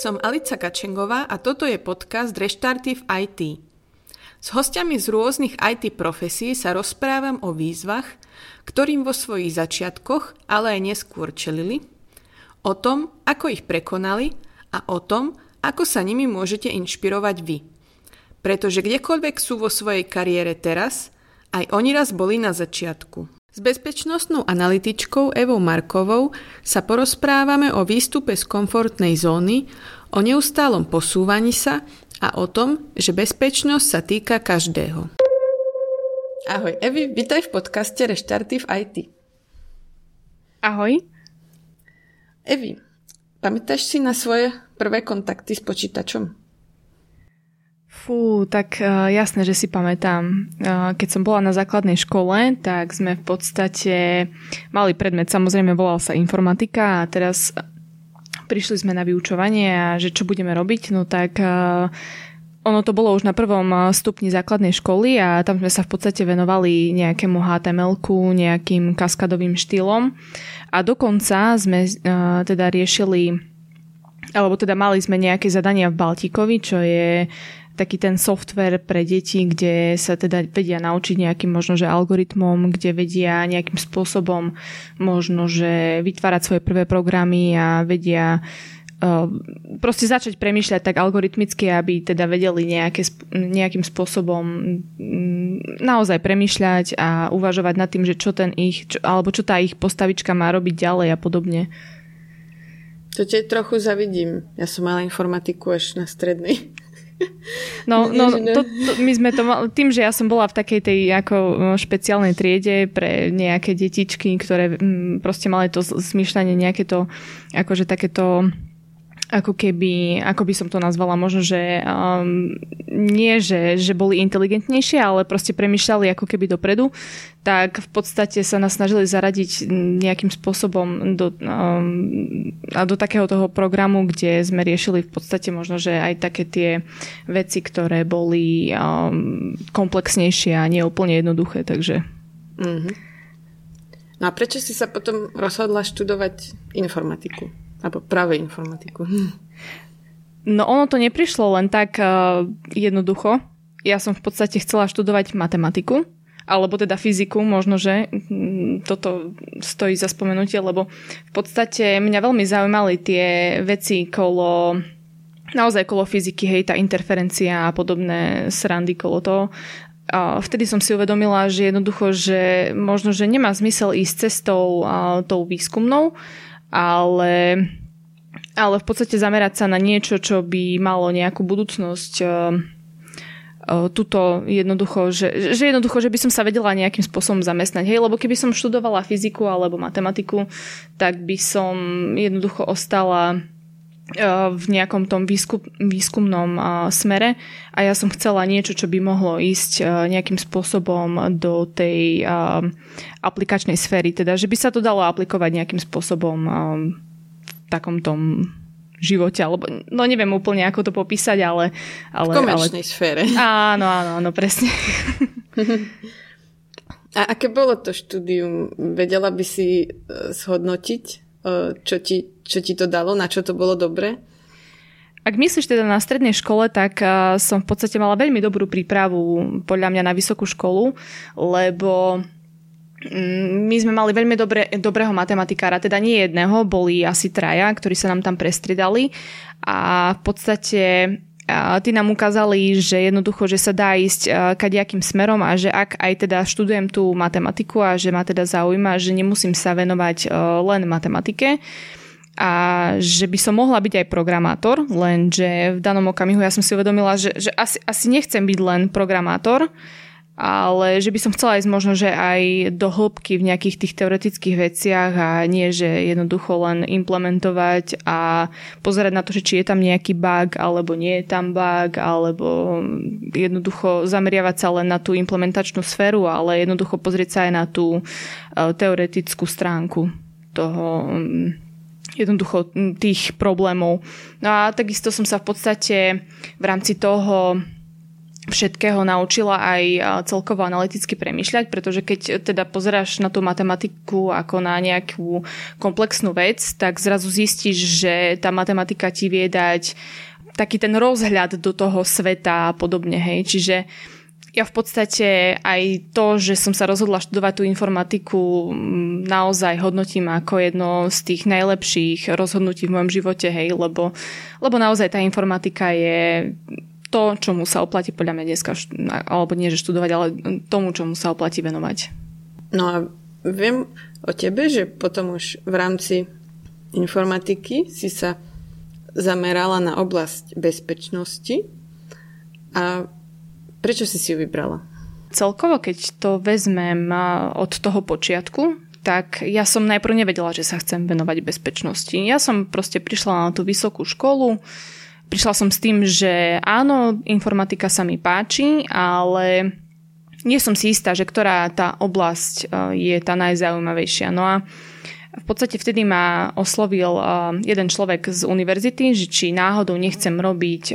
Som Alica Kačengová a toto je podcast Reštarty IT. S hostiami z rôznych IT profesí sa rozprávam o výzvach, ktorým vo svojich začiatkoch, ale aj neskôr čelili, o tom, ako ich prekonali a o tom, ako sa nimi môžete inšpirovať vy. Pretože kdekoľvek sú vo svojej kariére teraz, aj oni raz boli na začiatku. S bezpečnostnou analytičkou Evou Markovou sa porozprávame o výstupe z komfortnej zóny, o neustálom posúvaní sa a o tom, že bezpečnosť sa týka každého. Ahoj, Evi, vítaj v podcaste Reštarty v IT. Ahoj. Evi, pamätáš si na svoje prvé kontakty s počítačom? Fú, tak uh, jasné, že si pamätám. Uh, keď som bola na základnej škole, tak sme v podstate mali predmet, samozrejme volal sa informatika a teraz prišli sme na vyučovanie a že čo budeme robiť, no tak ono to bolo už na prvom stupni základnej školy a tam sme sa v podstate venovali nejakému HTML-ku, nejakým kaskadovým štýlom. A dokonca sme teda riešili alebo teda mali sme nejaké zadania v Baltikovi, čo je taký ten software pre deti, kde sa teda vedia naučiť nejakým možno, že algoritmom, kde vedia nejakým spôsobom možno, že vytvárať svoje prvé programy a vedia uh, proste začať premýšľať tak algoritmicky, aby teda vedeli nejaké, nejakým spôsobom mm, naozaj premýšľať a uvažovať nad tým, že čo ten ich, čo, alebo čo tá ich postavička má robiť ďalej a podobne. To te trochu zavidím. Ja som mala informatiku až na strednej. No, no to, to, my sme to mali, tým, že ja som bola v takej tej ako špeciálnej triede pre nejaké detičky, ktoré m, proste mali to zmýšľanie nejaké to, akože takéto ako keby, ako by som to nazvala, možno, že um, nie, že, že boli inteligentnejšie, ale proste premyšľali ako keby dopredu, tak v podstate sa nás snažili zaradiť nejakým spôsobom do, um, do takého toho programu, kde sme riešili v podstate možno, že aj také tie veci, ktoré boli um, komplexnejšie a nie úplne jednoduché, takže... Mm-hmm. No a prečo si sa potom rozhodla študovať informatiku? Alebo práve informatiku. No ono to neprišlo len tak uh, jednoducho. Ja som v podstate chcela študovať matematiku, alebo teda fyziku, možno, že mm, toto stojí za spomenutie, lebo v podstate mňa veľmi zaujímali tie veci kolo naozaj kolo fyziky, hej, tá interferencia a podobné srandy kolo toho. A vtedy som si uvedomila, že jednoducho, že možno, že nemá zmysel ísť cestou a, tou výskumnou, ale, ale v podstate zamerať sa na niečo, čo by malo nejakú budúcnosť uh, tuto jednoducho, že, že jednoducho, že by som sa vedela nejakým spôsobom zamestnať. Hej, lebo keby som študovala fyziku alebo matematiku, tak by som jednoducho ostala v nejakom tom výskum, výskumnom smere a ja som chcela niečo, čo by mohlo ísť nejakým spôsobom do tej aplikačnej sféry, teda že by sa to dalo aplikovať nejakým spôsobom v takom tom živote, alebo no neviem úplne, ako to popísať, ale... ale v komerčnej ale... sfére. Áno, áno, áno, presne. A aké bolo to štúdium? Vedela by si e, zhodnotiť, e, čo ti čo ti to dalo, na čo to bolo dobre? Ak myslíš teda na strednej škole, tak som v podstate mala veľmi dobrú prípravu podľa mňa na vysokú školu, lebo mm, my sme mali veľmi dobre, dobrého matematikára, teda nie jedného, boli asi traja, ktorí sa nám tam prestridali a v podstate tí nám ukázali, že jednoducho, že sa dá ísť kadejakým smerom a že ak aj teda študujem tú matematiku a že ma teda zaujíma, že nemusím sa venovať len matematike, a že by som mohla byť aj programátor, lenže v danom okamihu ja som si uvedomila, že, že asi, asi nechcem byť len programátor, ale že by som chcela ísť možno, že aj do hĺbky v nejakých tých teoretických veciach a nie, že jednoducho len implementovať a pozerať na to, že či je tam nejaký bug alebo nie je tam bug, alebo jednoducho zameriavať sa len na tú implementačnú sféru, ale jednoducho pozrieť sa aj na tú eh, teoretickú stránku toho mm, jednoducho tých problémov. No a takisto som sa v podstate v rámci toho všetkého naučila aj celkovo analyticky premyšľať, pretože keď teda pozeráš na tú matematiku ako na nejakú komplexnú vec, tak zrazu zistíš, že tá matematika ti vie dať taký ten rozhľad do toho sveta a podobne, hej. Čiže ja v podstate aj to, že som sa rozhodla študovať tú informatiku, naozaj hodnotím ako jedno z tých najlepších rozhodnutí v mojom živote, hej, lebo, lebo naozaj tá informatika je to, čomu sa oplatí podľa mňa dneska, alebo nie, že študovať, ale tomu, čomu sa oplatí venovať. No a viem o tebe, že potom už v rámci informatiky si sa zamerala na oblasť bezpečnosti a prečo si si ju vybrala? Celkovo, keď to vezmem od toho počiatku, tak ja som najprv nevedela, že sa chcem venovať bezpečnosti. Ja som proste prišla na tú vysokú školu, prišla som s tým, že áno, informatika sa mi páči, ale nie som si istá, že ktorá tá oblasť e, je tá najzaujímavejšia. No a v podstate vtedy ma oslovil e, jeden človek z univerzity, že či náhodou nechcem robiť e,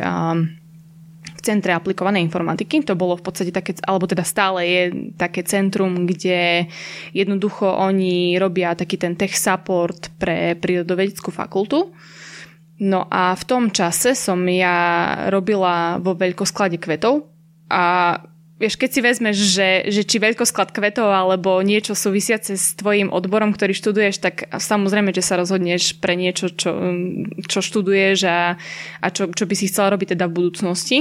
centre aplikovanej informatiky. To bolo v podstate také, alebo teda stále je také centrum, kde jednoducho oni robia taký ten tech support pre prírodovedeckú fakultu. No a v tom čase som ja robila vo veľkosklade kvetov a vieš, keď si vezmeš, že, že či veľkosklad kvetov alebo niečo súvisiace s tvojim odborom, ktorý študuješ, tak samozrejme, že sa rozhodneš pre niečo, čo, čo študuješ a, a čo, čo by si chcela robiť teda v budúcnosti.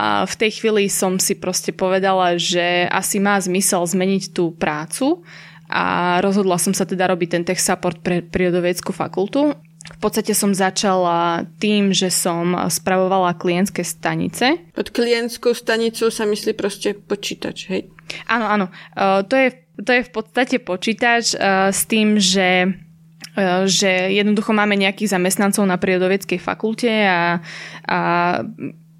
A v tej chvíli som si proste povedala, že asi má zmysel zmeniť tú prácu a rozhodla som sa teda robiť ten tech support pre prírodovedeckú fakultu v podstate som začala tým, že som spravovala klientské stanice. Pod klientskou stanicou sa myslí proste počítač, hej? Áno, áno. Uh, to, je, to je v podstate počítač uh, s tým, že uh, že jednoducho máme nejakých zamestnancov na prírodovedskej fakulte a, a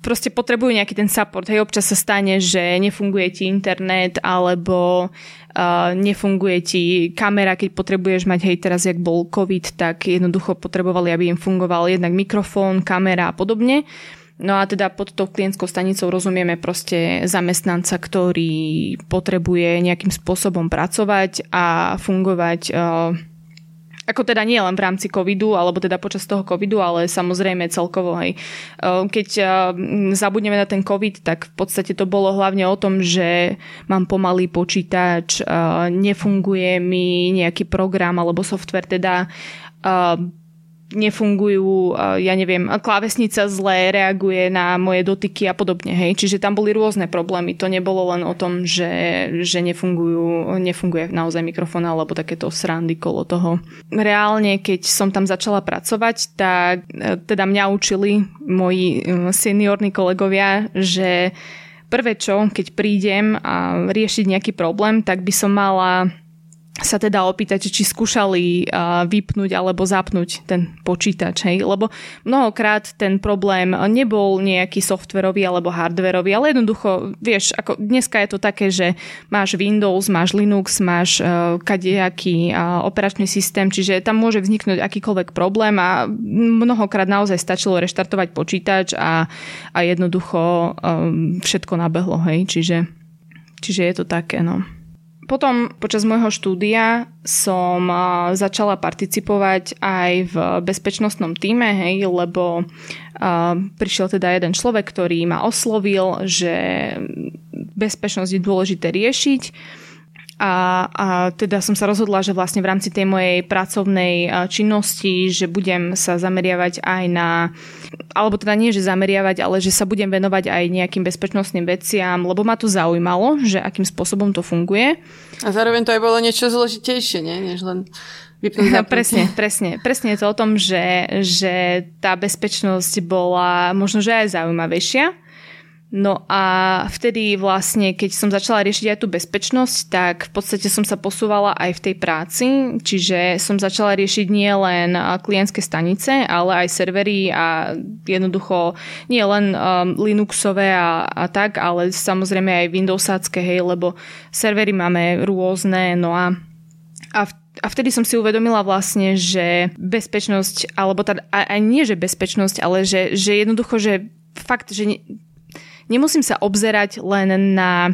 proste potrebujú nejaký ten support. Hej, občas sa stane, že nefunguje ti internet alebo uh, nefunguje ti kamera, keď potrebuješ mať, hej, teraz jak bol COVID, tak jednoducho potrebovali, aby im fungoval jednak mikrofón, kamera a podobne. No a teda pod tou klientskou stanicou rozumieme proste zamestnanca, ktorý potrebuje nejakým spôsobom pracovať a fungovať uh, ako teda nie len v rámci covidu, alebo teda počas toho covidu, ale samozrejme celkovo. Hej. Ehm, keď ehm, zabudneme na ten covid, tak v podstate to bolo hlavne o tom, že mám pomalý počítač, ehm, nefunguje mi nejaký program alebo software, teda nefungujú, ja neviem, klávesnica zle reaguje na moje dotyky a podobne, hej. Čiže tam boli rôzne problémy. To nebolo len o tom, že, že nefungujú, nefunguje naozaj mikrofón alebo takéto srandy kolo toho. Reálne, keď som tam začala pracovať, tak e, teda mňa učili moji e, seniorní kolegovia, že prvé čo, keď prídem a riešiť nejaký problém, tak by som mala sa teda opýtať, či skúšali vypnúť alebo zapnúť ten počítač, hej? lebo mnohokrát ten problém nebol nejaký softverový alebo hardverový, ale jednoducho, vieš, ako dneska je to také, že máš Windows, máš Linux, máš uh, kadejaký uh, operačný systém, čiže tam môže vzniknúť akýkoľvek problém a mnohokrát naozaj stačilo reštartovať počítač a, a jednoducho um, všetko nabehlo, hej, čiže, čiže je to také, no potom počas môjho štúdia som začala participovať aj v bezpečnostnom týme, hej, lebo prišiel teda jeden človek, ktorý ma oslovil, že bezpečnosť je dôležité riešiť a, a teda som sa rozhodla, že vlastne v rámci tej mojej pracovnej činnosti, že budem sa zameriavať aj na, alebo teda nie, že zameriavať, ale že sa budem venovať aj nejakým bezpečnostným veciam, lebo ma to zaujímalo, že akým spôsobom to funguje. A zároveň to aj bolo niečo zložitejšie, nie? než len vypnúť Presne, presne. Presne je to o tom, že, že tá bezpečnosť bola možno, že aj zaujímavejšia No a vtedy vlastne, keď som začala riešiť aj tú bezpečnosť, tak v podstate som sa posúvala aj v tej práci, čiže som začala riešiť nie len klientské stanice, ale aj servery a jednoducho nie len um, Linuxové a, a tak, ale samozrejme aj Windowsácké, hej, lebo servery máme rôzne, no a, a v a vtedy som si uvedomila vlastne, že bezpečnosť, alebo teda aj nie, že bezpečnosť, ale že, že jednoducho, že fakt, že nemusím sa obzerať len na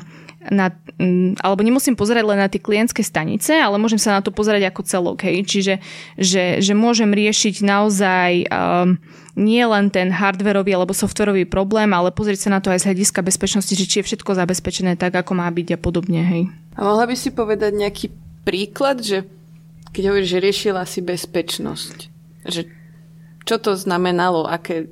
na, mm, alebo nemusím pozerať len na tie klientské stanice, ale môžem sa na to pozerať ako celok. Hej? Čiže že, že môžem riešiť naozaj um, nie len ten hardverový alebo softverový problém, ale pozrieť sa na to aj z hľadiska bezpečnosti, že či je všetko zabezpečené tak, ako má byť a podobne. Hej? A mohla by si povedať nejaký príklad, že keď hovoríš, že riešila si bezpečnosť, že čo to znamenalo, aké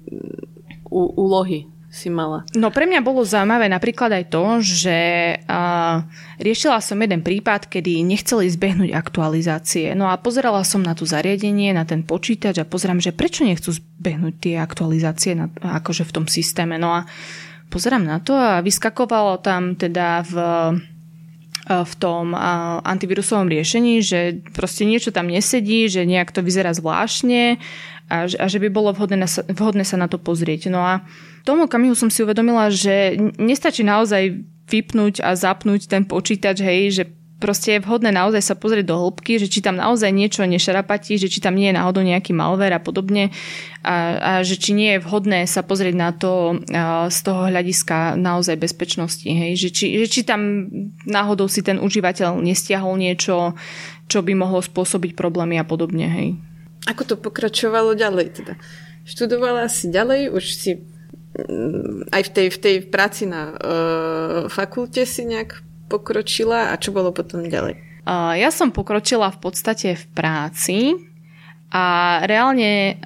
úlohy si mala? No pre mňa bolo zaujímavé napríklad aj to, že uh, riešila som jeden prípad, kedy nechceli zbehnúť aktualizácie. No a pozerala som na tú zariadenie, na ten počítač a pozerám, že prečo nechcú zbehnúť tie aktualizácie na, akože v tom systéme. No a pozerám na to a vyskakovalo tam teda v v tom antivírusovom riešení, že proste niečo tam nesedí, že nejak to vyzerá zvláštne a, a že by bolo vhodné, vhodné sa na to pozrieť. No a tomu okamihu som si uvedomila, že nestačí naozaj vypnúť a zapnúť ten počítač, hej, že proste je vhodné naozaj sa pozrieť do hĺbky, že či tam naozaj niečo nešarapatí, že či tam nie je náhodou nejaký malware a podobne a, a že či nie je vhodné sa pozrieť na to a, z toho hľadiska naozaj bezpečnosti. Hej? Že, či, že či tam náhodou si ten užívateľ nestiahol niečo, čo by mohlo spôsobiť problémy a podobne. Hej? Ako to pokračovalo ďalej teda? Študovala si ďalej, už si mm, aj v tej, v tej práci na uh, fakulte si nejak pokročila a čo bolo potom ďalej? Ja som pokročila v podstate v práci a reálne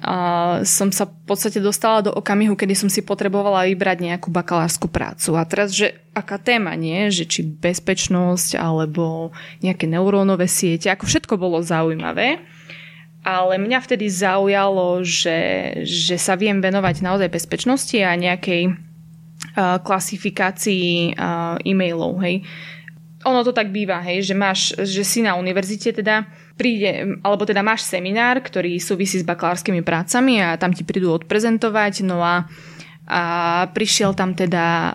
som sa v podstate dostala do okamihu, kedy som si potrebovala vybrať nejakú bakalárskú prácu. A teraz, že aká téma, nie? Že či bezpečnosť alebo nejaké neurónové siete, ako všetko bolo zaujímavé. Ale mňa vtedy zaujalo, že, že sa viem venovať naozaj bezpečnosti a nejakej klasifikácii e-mailov, hej. Ono to tak býva, hej, že máš, že si na univerzite teda príde, alebo teda máš seminár, ktorý súvisí s bakalárskymi prácami a tam ti prídu odprezentovať, no a a prišiel tam teda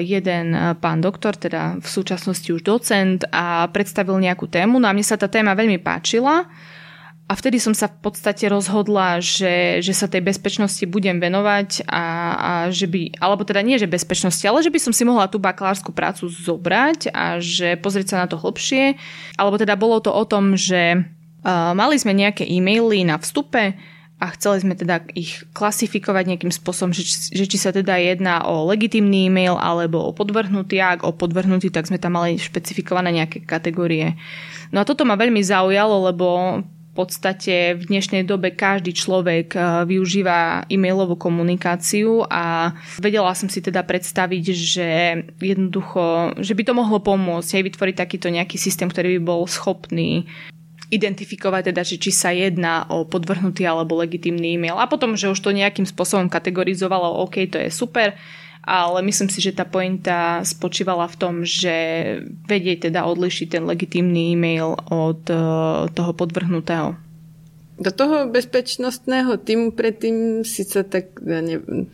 jeden pán doktor, teda v súčasnosti už docent a predstavil nejakú tému. No a mne sa tá téma veľmi páčila a vtedy som sa v podstate rozhodla, že, že sa tej bezpečnosti budem venovať a, a že by, alebo teda nie, že bezpečnosti, ale že by som si mohla tú bakalárskú prácu zobrať a že pozrieť sa na to hlbšie. Alebo teda bolo to o tom, že uh, mali sme nejaké e-maily na vstupe a chceli sme teda ich klasifikovať nejakým spôsobom, že, že či sa teda jedná o legitimný e-mail alebo o podvrhnutý. Ak o podvrhnutý, tak sme tam mali špecifikované nejaké kategórie. No a toto ma veľmi zaujalo, lebo podstate v dnešnej dobe každý človek eh, využíva e-mailovú komunikáciu a vedela som si teda predstaviť, že jednoducho, že by to mohlo pomôcť aj vytvoriť takýto nejaký systém, ktorý by bol schopný identifikovať teda, že či sa jedná o podvrhnutý alebo legitimný e-mail. A potom, že už to nejakým spôsobom kategorizovalo, OK, to je super, ale myslím si, že tá pointa spočívala v tom, že vedieť teda odlišiť ten legitímny e-mail od uh, toho podvrhnutého. Do toho bezpečnostného týmu predtým sa tak ja ne,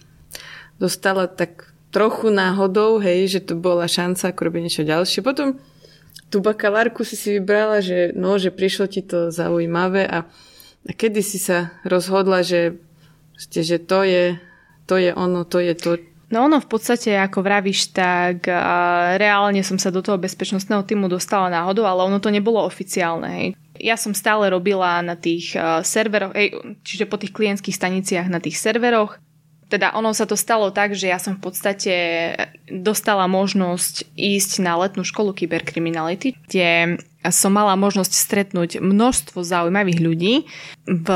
dostala tak trochu náhodou, hej, že to bola šanca ako robiť niečo ďalšie. Potom tú bakalárku si si vybrala, že no, že prišlo ti to zaujímavé a, a kedy si sa rozhodla, že, že to je, to je ono, to je to, No ono v podstate, ako vravíš, tak uh, reálne som sa do toho bezpečnostného týmu dostala náhodou, ale ono to nebolo oficiálne. Hej. Ja som stále robila na tých uh, serveroch, hej, čiže po tých klientských staniciach na tých serveroch. Teda ono sa to stalo tak, že ja som v podstate dostala možnosť ísť na letnú školu kyberkriminality, kde som mala možnosť stretnúť množstvo zaujímavých ľudí v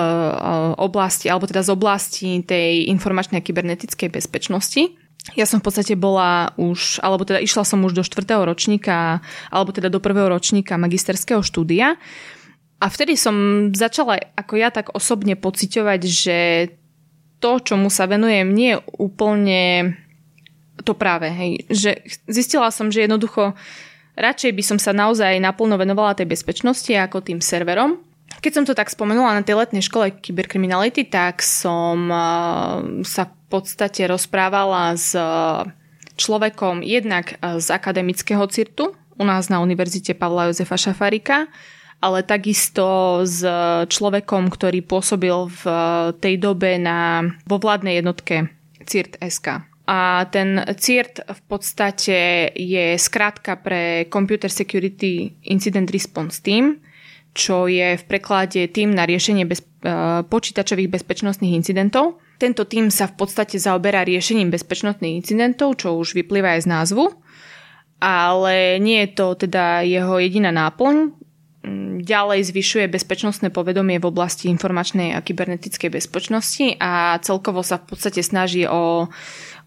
oblasti, alebo teda z oblasti tej informačnej a kybernetickej bezpečnosti. Ja som v podstate bola už, alebo teda išla som už do štvrtého ročníka, alebo teda do prvého ročníka magisterského štúdia. A vtedy som začala ako ja tak osobne pociťovať, že to, čomu sa venujem, nie je úplne to práve. Hej. Že zistila som, že jednoducho radšej by som sa naozaj naplno venovala tej bezpečnosti ako tým serverom. Keď som to tak spomenula na tej letnej škole kyberkriminality, tak som sa podstate rozprávala s e, človekom jednak e, z akademického cirtu u nás na Univerzite Pavla Jozefa Šafarika, ale takisto s človekom, ktorý pôsobil v tej dobe na, vo vládnej jednotke CIRT SK. a ten CIRT v podstate je skrátka pre Computer Security Incident Response Team, čo je v preklade tým na riešenie bez, uh, počítačových bezpečnostných incidentov. Tento tým sa v podstate zaoberá riešením bezpečnostných incidentov, čo už vyplýva aj z názvu, ale nie je to teda jeho jediná náplň. Mm, ďalej zvyšuje bezpečnostné povedomie v oblasti informačnej a kybernetickej bezpečnosti a celkovo sa v podstate snaží o,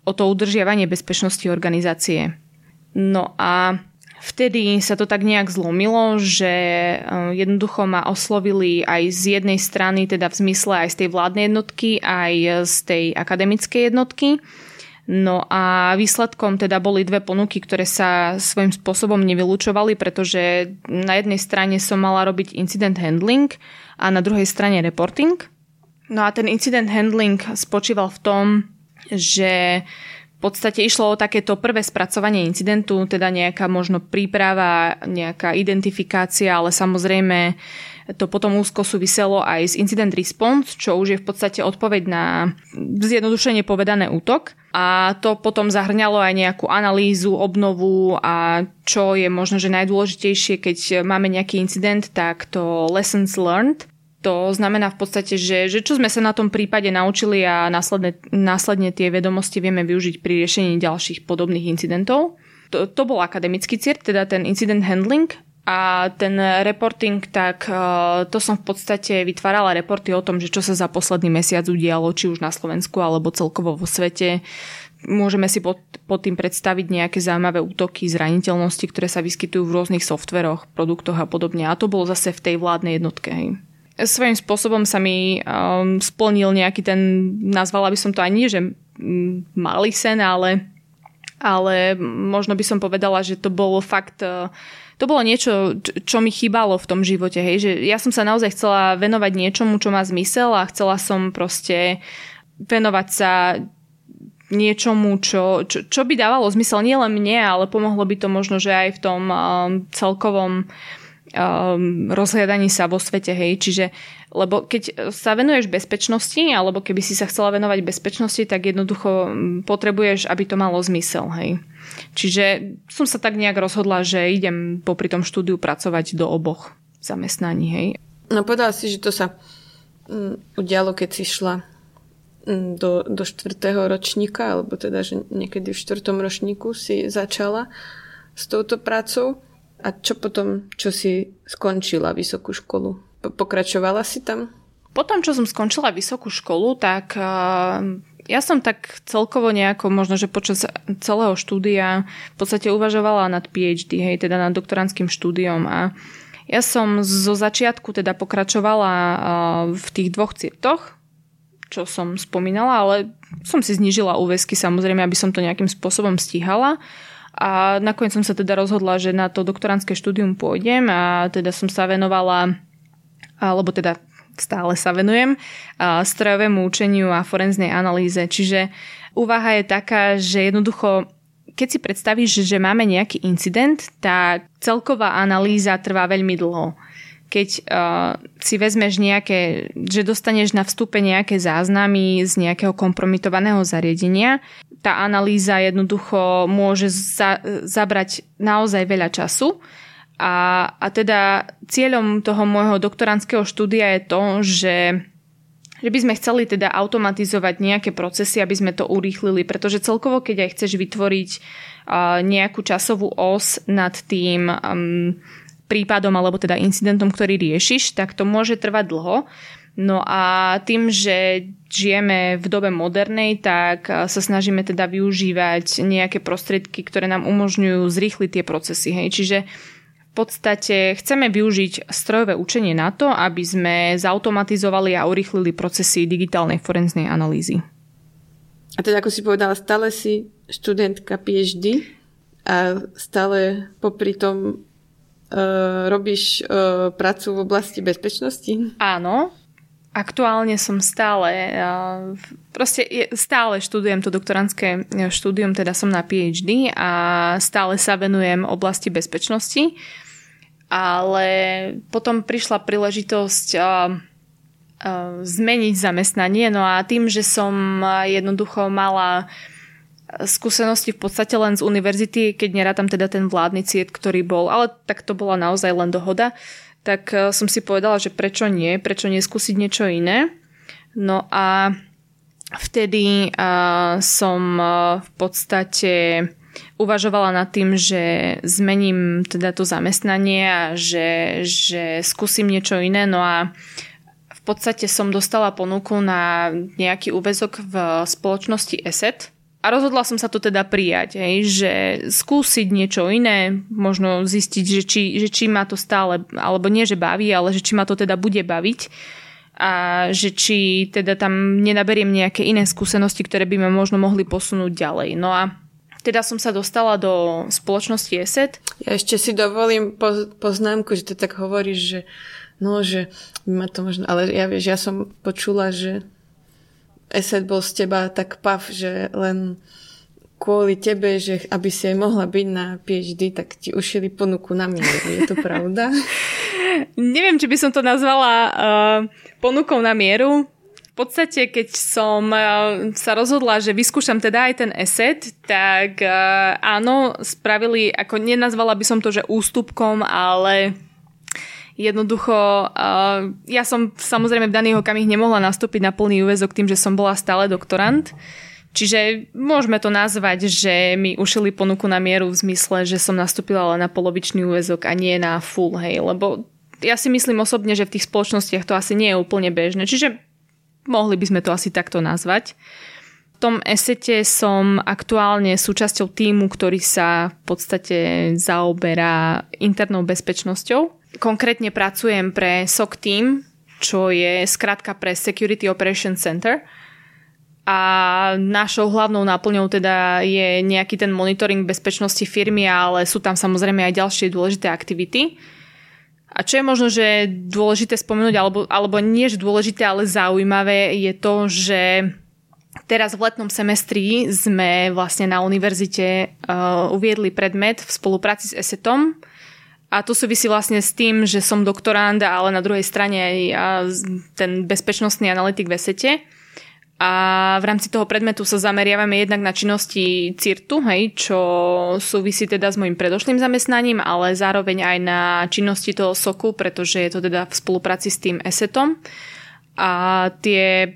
o to udržiavanie bezpečnosti organizácie. No a vtedy sa to tak nejak zlomilo, že e, jednoducho ma oslovili aj z jednej strany, teda v zmysle aj z tej vládnej jednotky, aj z tej akademickej jednotky No a výsledkom teda boli dve ponuky, ktoré sa svojím spôsobom nevylúčovali, pretože na jednej strane som mala robiť incident handling a na druhej strane reporting. No a ten incident handling spočíval v tom, že podstate išlo o takéto prvé spracovanie incidentu, teda nejaká možno príprava, nejaká identifikácia, ale samozrejme to potom úzko súviselo aj s incident response, čo už je v podstate odpoveď na zjednodušenie povedané útok. A to potom zahrňalo aj nejakú analýzu, obnovu a čo je možno, že najdôležitejšie, keď máme nejaký incident, tak to lessons learned. To znamená v podstate, že, že čo sme sa na tom prípade naučili a následne, následne tie vedomosti vieme využiť pri riešení ďalších podobných incidentov. To, to bol akademický cieľ, teda ten incident handling a ten reporting, tak e, to som v podstate vytvárala reporty o tom, že čo sa za posledný mesiac udialo, či už na Slovensku alebo celkovo vo svete. Môžeme si pod, pod tým predstaviť nejaké zaujímavé útoky, zraniteľnosti, ktoré sa vyskytujú v rôznych softveroch, produktoch a podobne. A to bolo zase v tej vládnej jednotke. Hej. Svojím spôsobom sa mi um, splnil nejaký ten, nazvala by som to ani, že malý sen, ale, ale možno by som povedala, že to bolo fakt uh, to bolo niečo, čo mi chýbalo v tom živote, hej, že ja som sa naozaj chcela venovať niečomu, čo má zmysel a chcela som proste venovať sa niečomu, čo, čo, čo by dávalo zmysel nielen mne, ale pomohlo by to možno, že aj v tom um, celkovom um, rozhľadaní sa vo svete, hej, čiže lebo keď sa venuješ bezpečnosti, alebo keby si sa chcela venovať bezpečnosti, tak jednoducho um, potrebuješ, aby to malo zmysel, hej. Čiže som sa tak nejak rozhodla, že idem popri tom štúdiu pracovať do oboch zamestnaní. Hej. No povedala si, že to sa um, udialo, keď si šla um, do, do štvrtého ročníka, alebo teda, že niekedy v štvrtom ročníku si začala s touto prácou. A čo potom, čo si skončila vysokú školu? Pokračovala si tam? Potom, čo som skončila vysokú školu, tak uh, ja som tak celkovo nejako, možno, že počas celého štúdia v podstate uvažovala nad PhD, hej, teda nad doktorantským štúdiom a ja som zo začiatku teda pokračovala v tých dvoch cirtoch, čo som spomínala, ale som si znížila úväzky samozrejme, aby som to nejakým spôsobom stíhala. A nakoniec som sa teda rozhodla, že na to doktorantské štúdium pôjdem a teda som sa venovala, alebo teda stále sa venujem, strojovému učeniu a forenznej analýze. Čiže úvaha je taká, že jednoducho keď si predstavíš, že máme nejaký incident, tak celková analýza trvá veľmi dlho. Keď uh, si vezmeš nejaké, že dostaneš na vstupe nejaké záznamy z nejakého kompromitovaného zariadenia, tá analýza jednoducho môže za, zabrať naozaj veľa času. A, a teda cieľom toho môjho doktorandského štúdia je to, že že by sme chceli teda automatizovať nejaké procesy, aby sme to urýchlili, pretože celkovo, keď aj chceš vytvoriť uh, nejakú časovú os nad tým um, prípadom alebo teda incidentom, ktorý riešiš, tak to môže trvať dlho. No a tým, že žijeme v dobe modernej, tak sa snažíme teda využívať nejaké prostriedky, ktoré nám umožňujú zrýchliť tie procesy. Hej. Čiže podstate chceme využiť strojové učenie na to, aby sme zautomatizovali a urychlili procesy digitálnej forenznej analýzy. A teda, ako si povedala, stále si študentka PhD a stále popri tom uh, robíš uh, prácu v oblasti bezpečnosti? Áno, aktuálne som stále, uh, proste stále študujem to doktorantské štúdium, teda som na PhD a stále sa venujem oblasti bezpečnosti. Ale potom prišla príležitosť zmeniť zamestnanie, no a tým, že som jednoducho mala skúsenosti v podstate len z univerzity, keď nerátam teda ten vládny ciet, ktorý bol, ale tak to bola naozaj len dohoda, tak e, som si povedala, že prečo nie, prečo neskúsiť niečo iné. No a vtedy uh, som uh, v podstate uvažovala nad tým, že zmením teda to zamestnanie a že, že skúsim niečo iné. No a v podstate som dostala ponuku na nejaký úvezok v spoločnosti ESET, a rozhodla som sa to teda prijať, hej, že skúsiť niečo iné, možno zistiť, že či, že či ma to stále, alebo nie, že baví, ale že či ma to teda bude baviť a že či teda tam nenaberiem nejaké iné skúsenosti, ktoré by ma možno mohli posunúť ďalej. No a teda som sa dostala do spoločnosti ESET. Ja ešte si dovolím poznámku, že to tak hovoríš, že no, že ma to možno, ale ja vieš, ja som počula, že Esed bol z teba tak pav, že len kvôli tebe, že aby si aj mohla byť na PhD, tak ti ušili ponuku na mieru. Je to pravda? Neviem, či by som to nazvala uh, ponukou na mieru. V podstate, keď som uh, sa rozhodla, že vyskúšam teda aj ten eset, tak uh, áno, spravili, ako nenazvala by som to, že ústupkom, ale Jednoducho, uh, ja som samozrejme v daný okamih nemohla nastúpiť na plný úvezok tým, že som bola stále doktorant. Čiže môžeme to nazvať, že mi ušili ponuku na mieru v zmysle, že som nastúpila len na polovičný úvezok a nie na full, hej, lebo ja si myslím osobne, že v tých spoločnostiach to asi nie je úplne bežné, čiže mohli by sme to asi takto nazvať. V tom esete som aktuálne súčasťou týmu, ktorý sa v podstate zaoberá internou bezpečnosťou Konkrétne pracujem pre SOC Team, čo je skratka pre Security Operation Center. A našou hlavnou náplňou teda je nejaký ten monitoring bezpečnosti firmy, ale sú tam samozrejme aj ďalšie dôležité aktivity. A čo je možno, že dôležité spomenúť, alebo, alebo nie že dôležité, ale zaujímavé, je to, že teraz v letnom semestri sme vlastne na univerzite uh, uviedli predmet v spolupráci s ESETom, a to súvisí vlastne s tým, že som doktorand, ale na druhej strane aj ten bezpečnostný analytik v esete. A v rámci toho predmetu sa zameriavame jednak na činnosti CIRTu, hej, čo súvisí teda s mojim predošlým zamestnaním, ale zároveň aj na činnosti toho SOKu, pretože je to teda v spolupráci s tým ESETom. A tie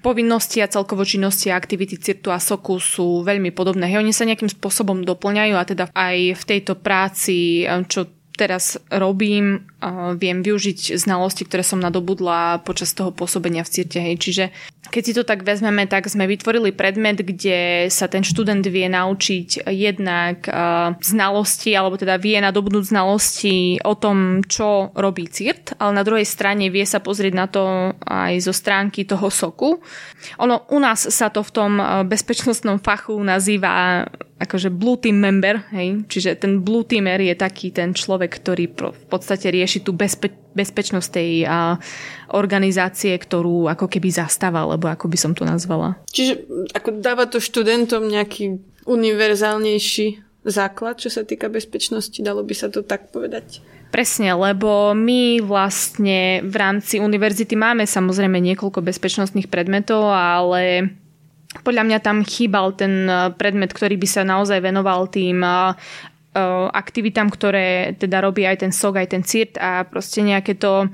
povinnosti a celkovo činnosti a aktivity CIRTu a SOKu sú veľmi podobné. Hej, oni sa nejakým spôsobom doplňajú a teda aj v tejto práci, čo teraz robím, viem využiť znalosti, ktoré som nadobudla počas toho pôsobenia v CIRTE. Hej. Čiže keď si to tak vezmeme, tak sme vytvorili predmet, kde sa ten študent vie naučiť jednak znalosti, alebo teda vie nadobudnúť znalosti o tom, čo robí CIRT, ale na druhej strane vie sa pozrieť na to aj zo stránky toho soku. Ono, u nás sa to v tom bezpečnostnom fachu nazýva akože blue team member, hej, čiže ten blue teamer je taký ten človek, ktorý v podstate rieši tú bezpe- bezpečnosť tej a, organizácie, ktorú ako keby zastáva, alebo ako by som to nazvala. Čiže ako dáva to študentom nejaký univerzálnejší základ, čo sa týka bezpečnosti, dalo by sa to tak povedať? Presne, lebo my vlastne v rámci univerzity máme samozrejme niekoľko bezpečnostných predmetov, ale podľa mňa tam chýbal ten eh, predmet, ktorý by sa naozaj venoval tým eh, eh, aktivitám, ktoré teda robí aj ten SOG, aj ten CIRT a proste nejaké to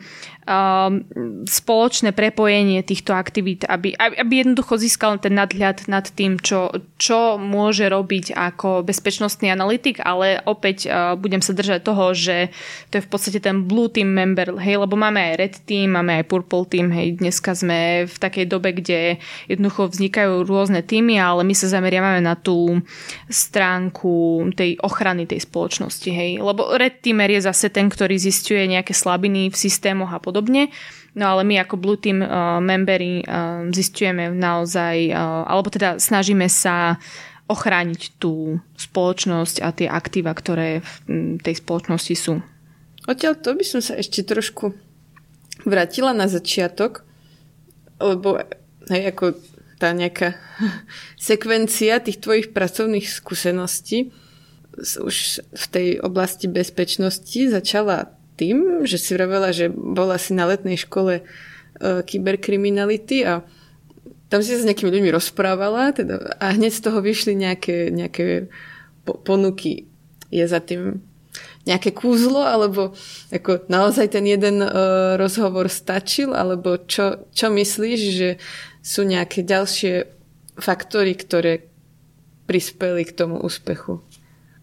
Um, spoločné prepojenie týchto aktivít, aby, aby jednoducho získal ten nadhľad nad tým, čo, čo môže robiť ako bezpečnostný analytik, ale opäť uh, budem sa držať toho, že to je v podstate ten blue team member, hej, lebo máme aj red team, máme aj purple team, hej, dneska sme v takej dobe, kde jednoducho vznikajú rôzne týmy, ale my sa zameriavame na tú stránku tej ochrany tej spoločnosti, hej, lebo red teamer je zase ten, ktorý zistuje nejaké slabiny v systémoch a podobne podobne. No ale my ako Blue Team uh, memberi uh, zistujeme naozaj, uh, alebo teda snažíme sa ochrániť tú spoločnosť a tie aktíva, ktoré v tej spoločnosti sú. Odtiaľ to by som sa ešte trošku vrátila na začiatok, lebo hej, ako tá nejaká sekvencia tých tvojich pracovných skúseností už v tej oblasti bezpečnosti začala tým, že si vravela, že bola si na letnej škole e, kyberkriminality a tam si sa s nejakými ľuďmi rozprávala teda, a hneď z toho vyšli nejaké, nejaké ponuky. Je za tým nejaké kúzlo, alebo ako naozaj ten jeden uh, rozhovor stačil, alebo čo, čo myslíš, že sú nejaké ďalšie faktory, ktoré prispeli k tomu úspechu?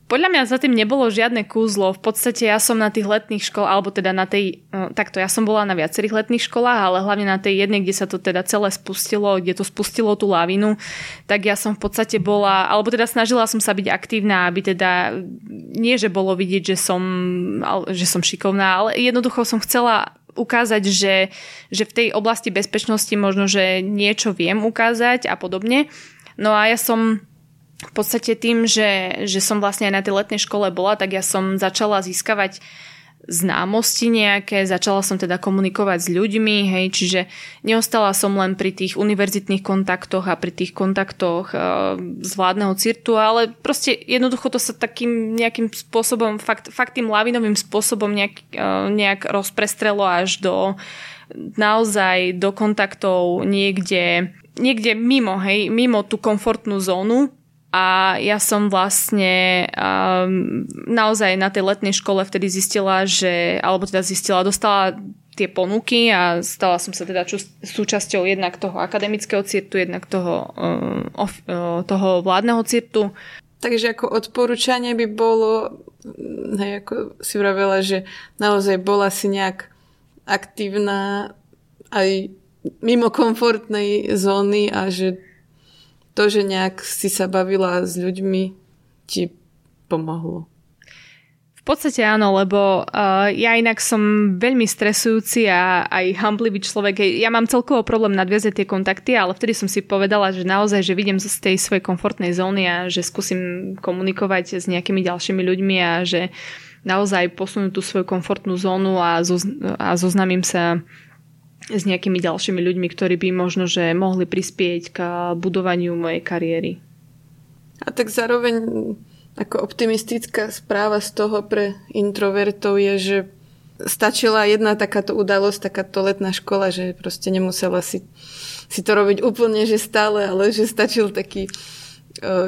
Podľa mňa za tým nebolo žiadne kúzlo. V podstate ja som na tých letných školách, alebo teda na tej, no, takto ja som bola na viacerých letných školách, ale hlavne na tej jednej, kde sa to teda celé spustilo, kde to spustilo tú lavinu, tak ja som v podstate bola, alebo teda snažila som sa byť aktívna, aby teda nie, že bolo vidieť, že som, že som šikovná, ale jednoducho som chcela ukázať, že, že v tej oblasti bezpečnosti možno, že niečo viem ukázať a podobne. No a ja som v podstate tým, že, že som vlastne aj na tej letnej škole bola, tak ja som začala získavať známosti nejaké, začala som teda komunikovať s ľuďmi, hej, čiže neostala som len pri tých univerzitných kontaktoch a pri tých kontaktoch e, z vládneho cirtu, ale proste jednoducho to sa takým nejakým spôsobom, fakt, fakt tým lavinovým spôsobom nejak, e, nejak rozprestrelo až do naozaj do kontaktov niekde, niekde mimo, hej, mimo tú komfortnú zónu, a ja som vlastne um, naozaj na tej letnej škole vtedy zistila, že, alebo teda zistila, dostala tie ponuky a stala som sa teda ču, súčasťou jednak toho akademického cirtu, jednak toho, um, of, uh, toho vládneho cirtu. Takže ako odporúčanie by bolo, hej, ako si vravela, že naozaj bola si nejak aktívna aj mimo komfortnej zóny a že to, že nejak si sa bavila s ľuďmi, ti pomohlo? V podstate áno, lebo uh, ja inak som veľmi stresujúci a aj hamblivý človek. Ja mám celkovo problém nadviazať tie kontakty, ale vtedy som si povedala, že naozaj, že vidím z tej svojej komfortnej zóny a že skúsim komunikovať s nejakými ďalšími ľuďmi a že naozaj posunú tú svoju komfortnú zónu a, zo, a zoznamím sa s nejakými ďalšími ľuďmi, ktorí by možno, že mohli prispieť k budovaniu mojej kariéry. A tak zároveň ako optimistická správa z toho pre introvertov je, že stačila jedna takáto udalosť, takáto letná škola, že proste nemusela si, si to robiť úplne, že stále, ale že stačil taký uh,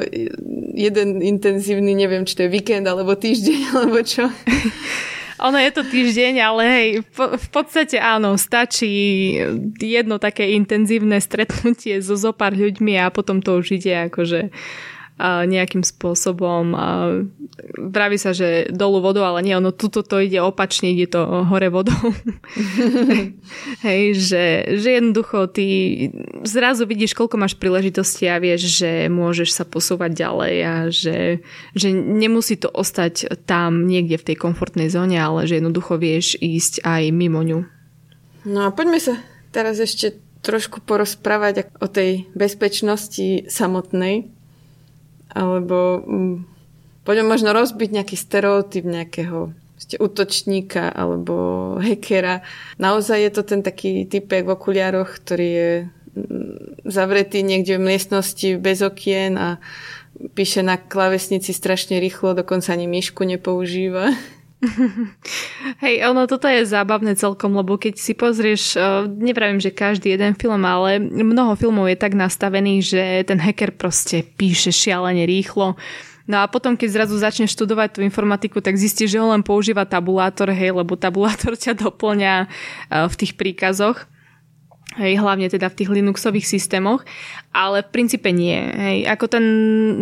jeden intenzívny, neviem, či to je víkend alebo týždeň, alebo čo. Ono je to týždeň, ale hej, v, v podstate áno, stačí jedno také intenzívne stretnutie so zopár ľuďmi a potom to už ide akože nejakým spôsobom vraví sa, že dolu vodou, ale nie, ono tuto to ide opačne, ide to hore vodou. Hej, že, že jednoducho ty zrazu vidíš, koľko máš príležitosti a vieš, že môžeš sa posúvať ďalej a že, že nemusí to ostať tam niekde v tej komfortnej zóne, ale že jednoducho vieš ísť aj mimo ňu. No a poďme sa teraz ešte trošku porozprávať o tej bezpečnosti samotnej alebo mm, poďme možno rozbiť nejaký stereotyp nejakého ste útočníka alebo hackera. Naozaj je to ten taký typek v okuliároch, ktorý je mm, zavretý niekde v miestnosti bez okien a píše na klavesnici strašne rýchlo, dokonca ani myšku nepoužíva. Hej, ono toto je zábavné celkom, lebo keď si pozrieš, uh, nepravím, že každý jeden film, ale mnoho filmov je tak nastavený, že ten hacker proste píše šialene rýchlo. No a potom, keď zrazu začneš študovať tú informatiku, tak zistíš, že ho len používa tabulátor, hej, lebo tabulátor ťa doplňa uh, v tých príkazoch. Hej, hlavne teda v tých Linuxových systémoch, ale v princípe nie. Hej, ako ten,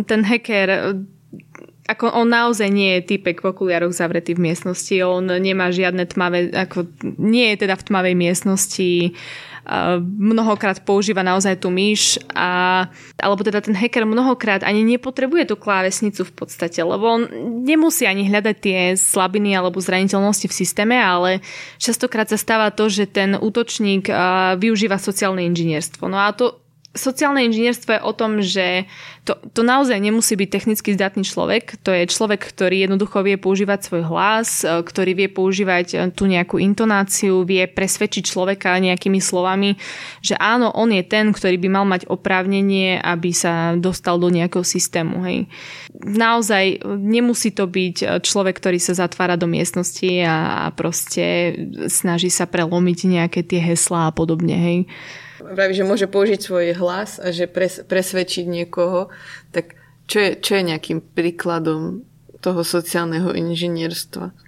ten hacker ako on naozaj nie je typek v okuliaroch zavretý v miestnosti, on nemá žiadne tmavé, ako nie je teda v tmavej miestnosti, uh, mnohokrát používa naozaj tú myš a, alebo teda ten hacker mnohokrát ani nepotrebuje tú klávesnicu v podstate, lebo on nemusí ani hľadať tie slabiny alebo zraniteľnosti v systéme, ale častokrát sa stáva to, že ten útočník uh, využíva sociálne inžinierstvo. No a to sociálne inžinierstvo je o tom, že to, to naozaj nemusí byť technicky zdatný človek, to je človek, ktorý jednoducho vie používať svoj hlas, e, ktorý vie používať e, tú nejakú intonáciu, vie presvedčiť človeka nejakými slovami, že áno, on je ten, ktorý by mal mať oprávnenie, aby sa dostal do nejakého systému. Hej. Naozaj nemusí to byť človek, ktorý sa zatvára do miestnosti a proste snaží sa prelomiť nejaké tie heslá a podobne. Hej praví, že môže použiť svoj hlas a že pres, presvedčiť niekoho, tak čo je, čo je nejakým príkladom toho sociálneho inžinierstva?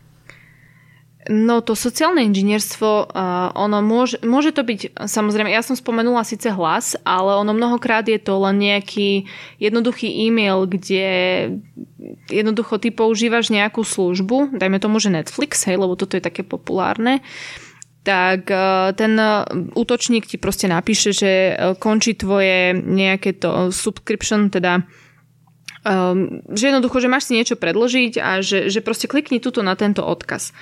No to sociálne inžinierstvo, uh, ono môže, môže to byť, samozrejme, ja som spomenula síce hlas, ale ono mnohokrát je to len nejaký jednoduchý e-mail, kde jednoducho ty používaš nejakú službu, dajme tomu, že Netflix, hej, lebo toto je také populárne, tak e, ten e, útočník ti proste napíše, že e, končí tvoje nejaké to subscription, teda um, že jednoducho, že máš si niečo predložiť a že, že proste klikni tuto na tento odkaz.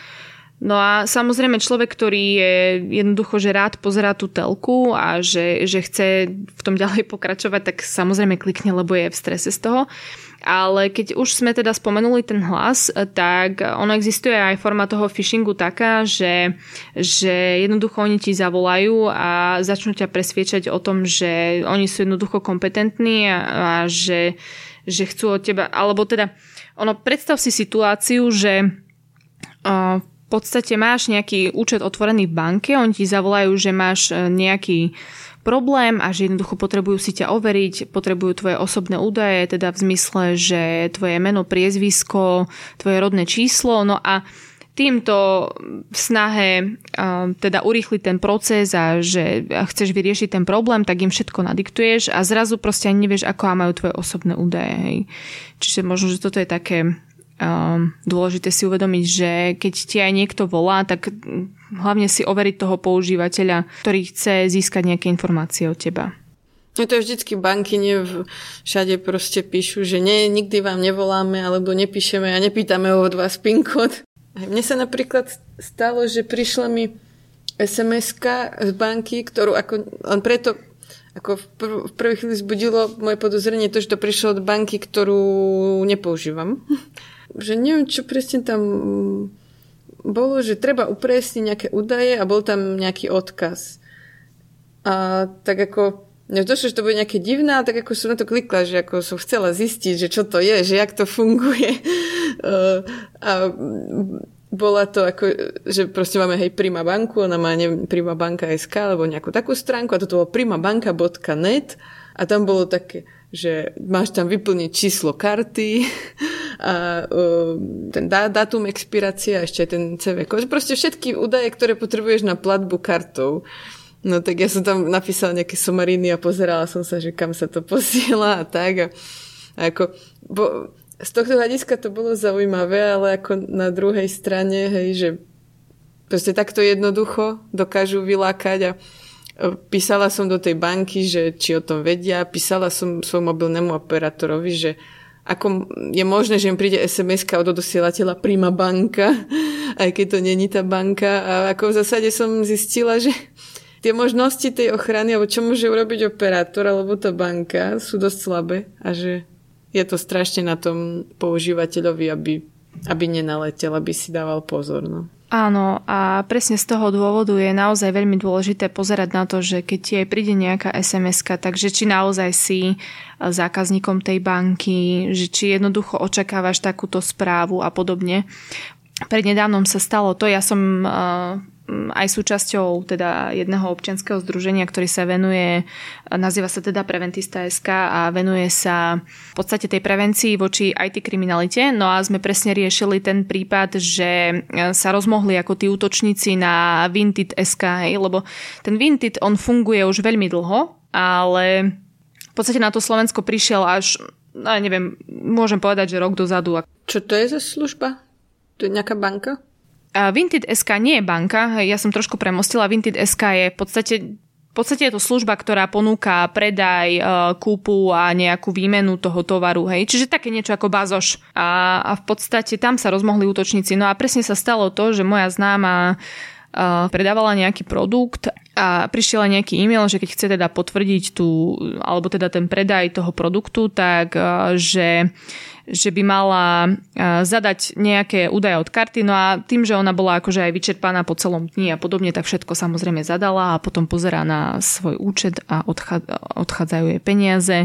No a samozrejme človek, ktorý je jednoducho, že rád pozerá tú telku a že, že chce v tom ďalej pokračovať, tak samozrejme klikne, lebo je v strese z toho. Ale keď už sme teda spomenuli ten hlas, tak ono existuje aj forma toho phishingu taká, že, že jednoducho oni ti zavolajú a začnú ťa presviečať o tom, že oni sú jednoducho kompetentní a, a že, že chcú od teba, alebo teda ono, predstav si situáciu, že uh, v podstate máš nejaký účet otvorený v banke, oni ti zavolajú, že máš nejaký problém a že jednoducho potrebujú si ťa overiť, potrebujú tvoje osobné údaje, teda v zmysle, že tvoje meno, priezvisko, tvoje rodné číslo, no a týmto v snahe teda urýchliť ten proces a že chceš vyriešiť ten problém, tak im všetko nadiktuješ a zrazu proste ani nevieš, ako majú tvoje osobné údaje. Hej. Čiže možno, že toto je také um, dôležité si uvedomiť, že keď ti aj niekto volá, tak hlavne si overiť toho používateľa, ktorý chce získať nejaké informácie od teba. No to je vždycky banky nie všade proste píšu, že nie, nikdy vám nevoláme alebo nepíšeme a nepýtame od vás PIN kód. Mne sa napríklad stalo, že prišla mi sms z banky, ktorú ako, len preto ako v, prv, v prvej chvíli zbudilo moje podozrenie to, že to prišlo od banky, ktorú nepoužívam. Že neviem, čo presne tam bolo, že treba upresniť nejaké údaje a bol tam nejaký odkaz. A tak ako došlo, že to bude nejaké divné, tak ako som na to klikla, že ako som chcela zistiť, že čo to je, že jak to funguje. a bola to ako, že proste máme hej Prima banku, ona má neviem, Prima banka SK alebo nejakú takú stránku a toto bolo primabanka.net a tam bolo také, že máš tam vyplniť číslo karty a ten dá, dátum expirácie a ešte ten CVK. Proste všetky údaje, ktoré potrebuješ na platbu kartou. No tak ja som tam napísala nejaké somariny a pozerala som sa, že kam sa to posiela a tak. A, a ako, bo, z tohto hľadiska to bolo zaujímavé, ale ako na druhej strane, hej, že proste takto jednoducho dokážu vylákať a Písala som do tej banky, že či o tom vedia. Písala som svojmu mobilnému operátorovi, že ako je možné, že im príde sms od odosielateľa Prima banka, aj keď to není tá banka. A ako v zásade som zistila, že tie možnosti tej ochrany, alebo čo môže urobiť operátor alebo tá banka, sú dosť slabé a že je to strašne na tom používateľovi, aby, aby nenaletel, aby si dával pozor. No. Áno, a presne z toho dôvodu je naozaj veľmi dôležité pozerať na to, že keď ti aj príde nejaká sms takže či naozaj si zákazníkom tej banky, že či jednoducho očakávaš takúto správu a podobne. Prednedávnom sa stalo to, ja som aj súčasťou teda jedného občianského združenia, ktorý sa venuje, nazýva sa teda Preventista SK a venuje sa v podstate tej prevencii voči IT kriminalite. No a sme presne riešili ten prípad, že sa rozmohli ako tí útočníci na Vinted SK, hej, lebo ten Vinted on funguje už veľmi dlho, ale v podstate na to Slovensko prišiel až, no, neviem, môžem povedať, že rok dozadu. Čo to je za služba? To je nejaká banka? Vinted SK nie je banka, ja som trošku premostila. Vinted SK je v podstate v podstate je to služba, ktorá ponúka predaj, e, kúpu a nejakú výmenu toho tovaru. Hej. Čiže také niečo ako bazoš. A, a v podstate tam sa rozmohli útočníci. No a presne sa stalo to, že moja známa uh, predávala nejaký produkt a prišiel aj nejaký e-mail, že keď chce teda potvrdiť tú, alebo teda ten predaj toho produktu, tak že že by mala zadať nejaké údaje od karty, no a tým, že ona bola akože aj vyčerpaná po celom dni a podobne, tak všetko samozrejme zadala a potom pozerá na svoj účet a odchádzajú jej peniaze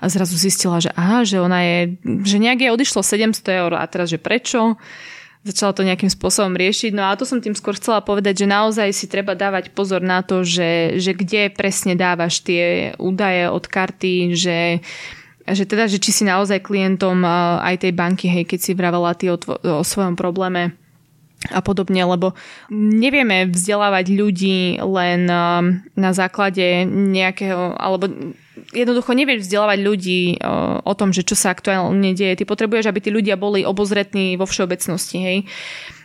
a zrazu zistila, že aha, že ona je, že nejak jej odišlo 700 eur a teraz, že prečo? začala to nejakým spôsobom riešiť. No a to som tým skôr chcela povedať, že naozaj si treba dávať pozor na to, že, že kde presne dávaš tie údaje od karty, že že teda, že či si naozaj klientom aj tej banky, hej, keď si vravela ty o, tvo- o svojom probléme a podobne, lebo nevieme vzdelávať ľudí len na základe nejakého, alebo jednoducho nevieš vzdelávať ľudí o tom, že čo sa aktuálne deje. Ty potrebuješ, aby tí ľudia boli obozretní vo všeobecnosti, hej.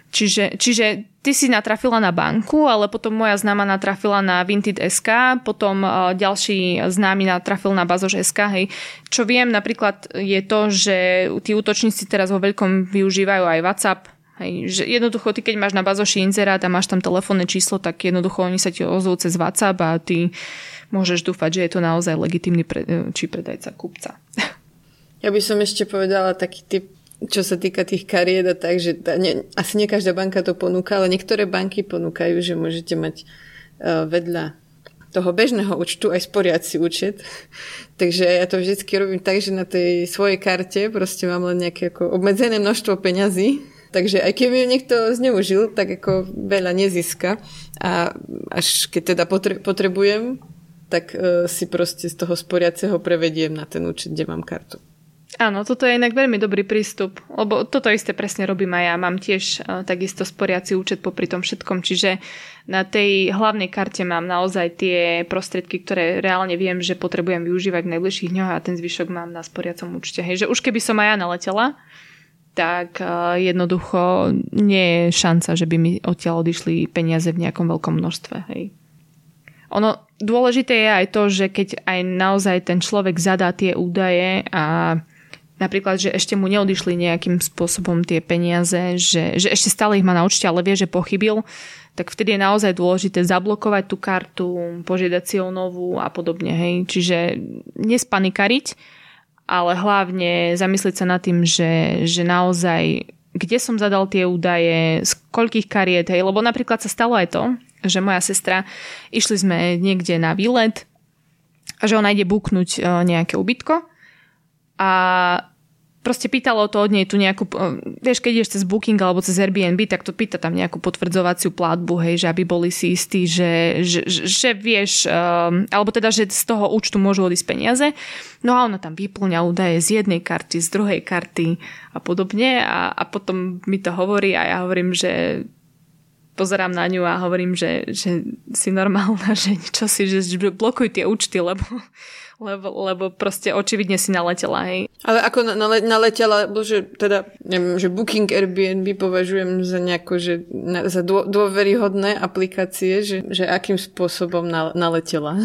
Čiže, čiže ty si natrafila na banku, ale potom moja známa natrafila na Vinted.sk, potom uh, ďalší známy natrafil na Bazoš.sk. Hej. Čo viem napríklad je to, že tí útočníci teraz vo veľkom využívajú aj WhatsApp, Hej, že jednoducho ty, keď máš na bazoši inzerát a máš tam telefónne číslo, tak jednoducho oni sa ti ozvú cez WhatsApp a ty môžeš dúfať, že je to naozaj legitímny pre, či predajca kupca. Ja by som ešte povedala taký typ čo sa týka tých kariet a tak, že tá, ne, asi nie každá banka to ponúka, ale niektoré banky ponúkajú, že môžete mať uh, vedľa toho bežného účtu aj sporiaci účet. Takže ja to vždycky robím tak, že na tej svojej karte proste mám len nejaké ako obmedzené množstvo peňazí. Takže aj keby niekto zneužil, tak ako veľa nezíska. A až keď teda potre- potrebujem, tak uh, si proste z toho sporiaceho prevediem na ten účet, kde mám kartu. Áno, toto je inak veľmi dobrý prístup, lebo toto isté presne robím aj ja. Mám tiež uh, takisto sporiaci účet popri tom všetkom, čiže na tej hlavnej karte mám naozaj tie prostriedky, ktoré reálne viem, že potrebujem využívať v najbližších dňoch a ten zvyšok mám na sporiacom účte. Hej, že už keby som aj ja naletela, tak uh, jednoducho nie je šanca, že by mi odtiaľ odišli peniaze v nejakom veľkom množstve. Hej. Ono dôležité je aj to, že keď aj naozaj ten človek zadá tie údaje a napríklad, že ešte mu neodišli nejakým spôsobom tie peniaze, že, že ešte stále ich má na účte, ale vie, že pochybil, tak vtedy je naozaj dôležité zablokovať tú kartu, požiadať si o novú a podobne. Hej. Čiže nespanikariť, ale hlavne zamyslieť sa nad tým, že, že naozaj kde som zadal tie údaje, z koľkých kariet, hej, lebo napríklad sa stalo aj to, že moja sestra, išli sme niekde na výlet a že ona ide buknúť e, nejaké ubytko a proste pýtalo to od nej tu nejakú, vieš, keď ideš cez Booking alebo cez Airbnb, tak to pýta tam nejakú potvrdzovaciu platbu, hej, že aby boli si istí, že, že, že vieš, um, alebo teda, že z toho účtu môžu odísť peniaze. No a ona tam vyplňa údaje z jednej karty, z druhej karty a podobne a, a potom mi to hovorí a ja hovorím, že pozerám na ňu a hovorím, že, že si normálna, že čo si, že blokuj tie účty, lebo lebo, lebo proste očividne si naletela, hej. Ale ako nale, naletela, že teda, neviem, že Booking Airbnb považujem za nejako, že na, za dô, dôveryhodné aplikácie, že, že akým spôsobom na, naletela.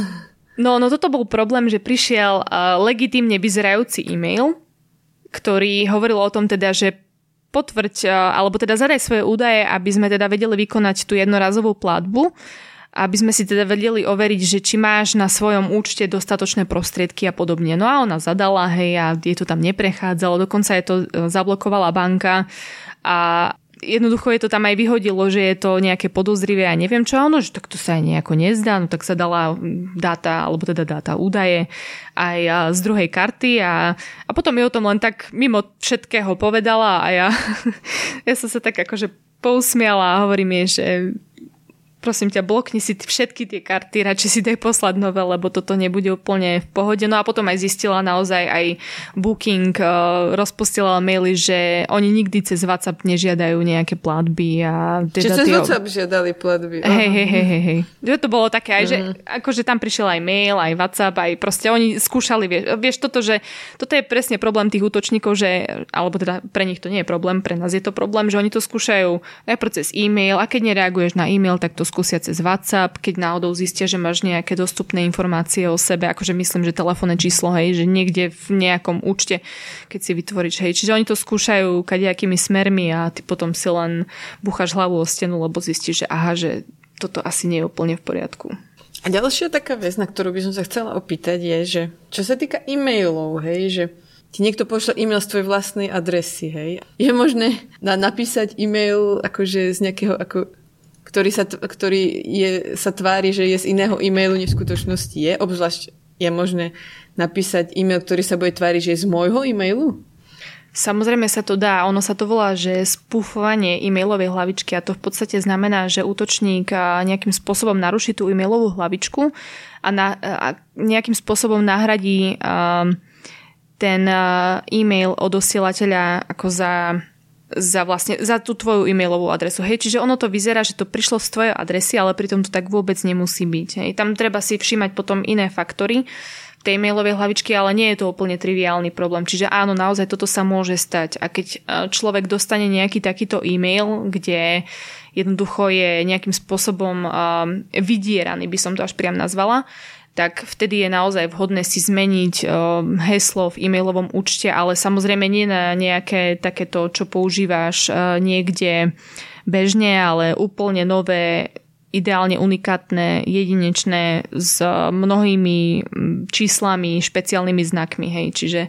No, no toto bol problém, že prišiel uh, legitímne vyzerajúci e-mail, ktorý hovoril o tom teda, že potvrď, uh, alebo teda zadaj svoje údaje, aby sme teda vedeli vykonať tú jednorazovú platbu aby sme si teda vedeli overiť, že či máš na svojom účte dostatočné prostriedky a podobne. No a ona zadala, hej, a je to tam neprechádzalo, dokonca je to e, zablokovala banka a jednoducho je to tam aj vyhodilo, že je to nejaké podozrivé a neviem čo, ono, že tak to sa aj nejako nezdá, no tak sa dala dáta, alebo teda dáta údaje aj z druhej karty a, a potom mi o tom len tak mimo všetkého povedala a ja, ja som sa tak akože pousmiala a hovorím jej, že prosím ťa, blokni si všetky tie karty, radšej si daj poslať nové, lebo toto nebude úplne v pohode. No a potom aj zistila naozaj aj Booking, uh, rozpustila maily, že oni nikdy cez WhatsApp nežiadajú nejaké platby. A teda Čiže cez tie... WhatsApp žiadali platby. Hej, hej, hej, hej, hej. To bolo také aj, že uh-huh. akože tam prišiel aj mail, aj WhatsApp, aj proste oni skúšali, vieš, vieš toto, že toto je presne problém tých útočníkov, že, alebo teda pre nich to nie je problém, pre nás je to problém, že oni to skúšajú najprv cez e-mail a keď nereaguješ na e-mail, tak to skúsia cez WhatsApp, keď náhodou zistia, že máš nejaké dostupné informácie o sebe, akože myslím, že telefónne číslo, hej, že niekde v nejakom účte, keď si vytvoríš, hej. Čiže oni to skúšajú kadejakými smermi a ty potom si len bucháš hlavu o stenu, lebo zistíš, že aha, že toto asi nie je úplne v poriadku. A ďalšia taká vec, na ktorú by som sa chcela opýtať je, že čo sa týka e-mailov, hej, že ti niekto pošle e-mail z tvojej vlastnej adresy, hej. Je možné na, napísať e-mail akože z nejakého, ako, ktorý, sa, ktorý je, sa tvári, že je z iného e-mailu, než v skutočnosti je. Obzvlášť je možné napísať e-mail, ktorý sa bude tváriť, že je z môjho e-mailu. Samozrejme sa to dá, ono sa to volá, že spúfovanie e-mailovej hlavičky a to v podstate znamená, že útočník nejakým spôsobom naruší tú e-mailovú hlavičku a, na, a nejakým spôsobom nahradí ten e-mail od osielateľa ako za za vlastne, za tú tvoju e-mailovú adresu. Hej, čiže ono to vyzerá, že to prišlo z tvojej adresy, ale pritom to tak vôbec nemusí byť. Hej. Tam treba si všímať potom iné faktory, tej mailovej hlavičky, ale nie je to úplne triviálny problém. Čiže áno, naozaj toto sa môže stať. A keď e, človek dostane nejaký takýto e-mail, kde jednoducho je nejakým spôsobom um, vydieraný, by som to až priam nazvala, tak vtedy je naozaj vhodné si zmeniť um, heslo v e-mailovom účte, ale samozrejme nie na nejaké takéto, čo používáš uh, niekde bežne, ale úplne nové ideálne unikátne, jedinečné s mnohými číslami, špeciálnymi znakmi, hej, čiže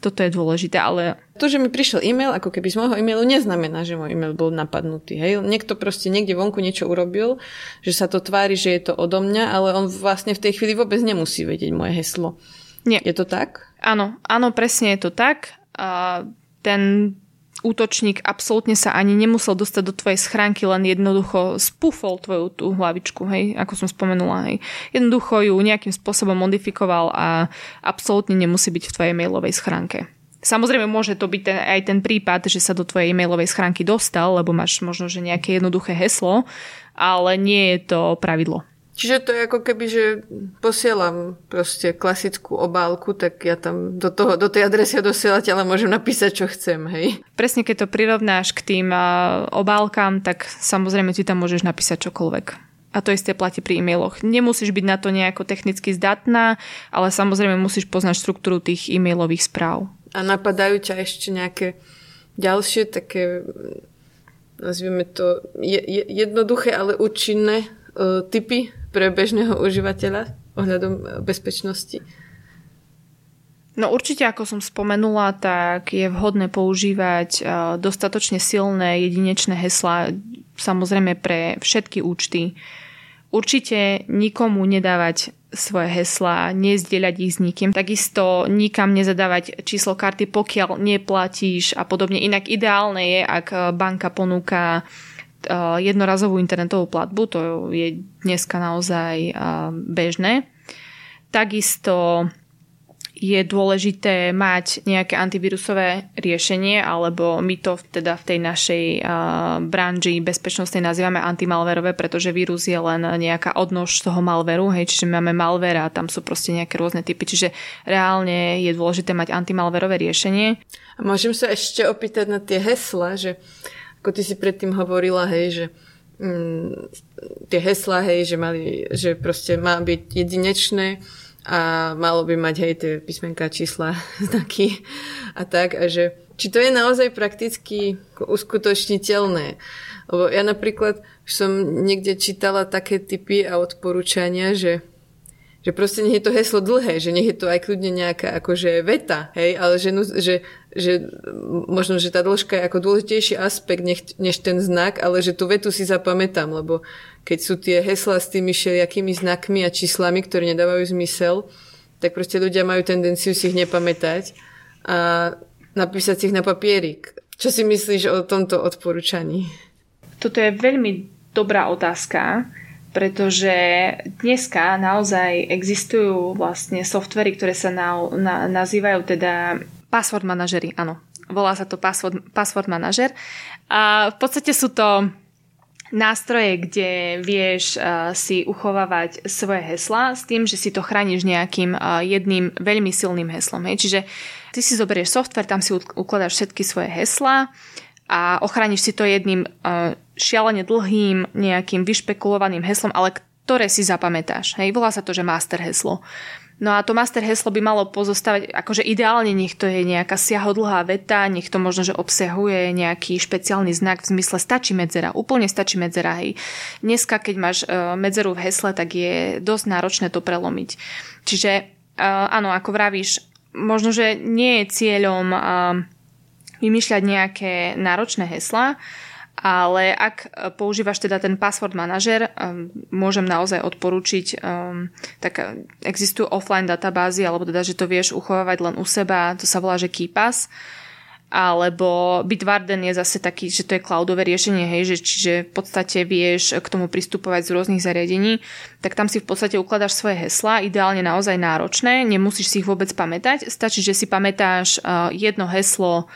toto je dôležité, ale... To, že mi prišiel e-mail, ako keby z môjho e-mailu, neznamená, že môj e-mail bol napadnutý. Hej? Niekto proste niekde vonku niečo urobil, že sa to tvári, že je to odo mňa, ale on vlastne v tej chvíli vôbec nemusí vedieť moje heslo. Nie. Je to tak? Áno, áno, presne je to tak. A ten útočník absolútne sa ani nemusel dostať do tvojej schránky, len jednoducho spúfol tvoju tú hlavičku, hej, ako som spomenula, hej. Jednoducho ju nejakým spôsobom modifikoval a absolútne nemusí byť v tvojej mailovej schránke. Samozrejme môže to byť ten, aj ten prípad, že sa do tvojej e-mailovej schránky dostal, lebo máš možno, že nejaké jednoduché heslo, ale nie je to pravidlo. Čiže to je ako keby, že posielam proste klasickú obálku, tak ja tam do, toho, do tej adresy dosielateľa môžem napísať, čo chcem, hej? Presne, keď to prirovnáš k tým obálkam, tak samozrejme ty tam môžeš napísať čokoľvek. A to isté platí pri e-mailoch. Nemusíš byť na to nejako technicky zdatná, ale samozrejme musíš poznať štruktúru tých e-mailových správ. A napadajú ťa ešte nejaké ďalšie také, nazvieme to, je, je, jednoduché, ale účinné uh, typy pre bežného užívateľa ohľadom bezpečnosti? No určite, ako som spomenula, tak je vhodné používať e, dostatočne silné jedinečné hesla, samozrejme pre všetky účty. Určite nikomu nedávať svoje heslá, nezdieľať ich s nikým. Takisto nikam nezadávať číslo karty, pokiaľ neplatíš a podobne. Inak ideálne je, ak banka ponúka jednorazovú internetovú platbu, to je dneska naozaj bežné. Takisto je dôležité mať nejaké antivírusové riešenie, alebo my to teda v tej našej branži bezpečnostnej nazývame antimalverové, pretože vírus je len nejaká odnož toho malveru, hej, čiže máme malver a tam sú proste nejaké rôzne typy, čiže reálne je dôležité mať antimalverové riešenie. Môžem sa ešte opýtať na tie hesla, že uh, ako ty si predtým hovorila, hej, že mm, tie heslá, hej, že, mali, že proste má byť jedinečné a malo by mať, hej, tie písmenka, čísla, znaky a tak, a že či to je naozaj prakticky uskutočniteľné. Lebo ja napríklad som niekde čítala také typy a odporúčania, že že proste nech je to heslo dlhé, že nech je to aj kľudne nejaká akože veta, hej, ale že, že, že možno, že tá dĺžka je ako dôležitejší aspekt nech, než ten znak, ale že tú vetu si zapamätám, lebo keď sú tie hesla s tými všelijakými znakmi a číslami, ktoré nedávajú zmysel, tak proste ľudia majú tendenciu si ich nepamätať a napísať si ich na papierik. Čo si myslíš o tomto odporúčaní? Toto je veľmi dobrá otázka pretože dneska naozaj existujú vlastne softvery, ktoré sa na, na, nazývajú teda password manažery, áno. Volá sa to password, password manažer. A v podstate sú to nástroje, kde vieš uh, si uchovávať svoje hesla s tým, že si to chrániš nejakým uh, jedným veľmi silným heslom. Hej. Čiže ty si zoberieš software, tam si ukladáš všetky svoje hesla a ochrániš si to jedným uh, šialene dlhým nejakým vyšpekulovaným heslom, ale ktoré si zapamätáš. Hej, volá sa to, že master heslo. No a to master heslo by malo pozostávať, akože ideálne nech to je nejaká siahodlhá veta, nech to možno, že obsahuje nejaký špeciálny znak v zmysle stačí medzera, úplne stačí medzera. Hej. Dneska, keď máš uh, medzeru v hesle, tak je dosť náročné to prelomiť. Čiže uh, áno, ako vravíš, možno, že nie je cieľom vymýšľať nejaké náročné hesla, ale ak e, používaš teda ten password manažer, um, môžem naozaj odporučiť, um, tak existujú offline databázy, alebo teda, že to vieš uchovávať len u seba, to sa volá, že KeePass, alebo Bitwarden je zase taký, že to je cloudové riešenie, hej, že čiže v podstate vieš k tomu pristupovať z rôznych zariadení, tak tam si v podstate ukladáš svoje hesla, ideálne naozaj náročné, nemusíš si ich vôbec pamätať, stačí, že si pamätáš jedno heslo,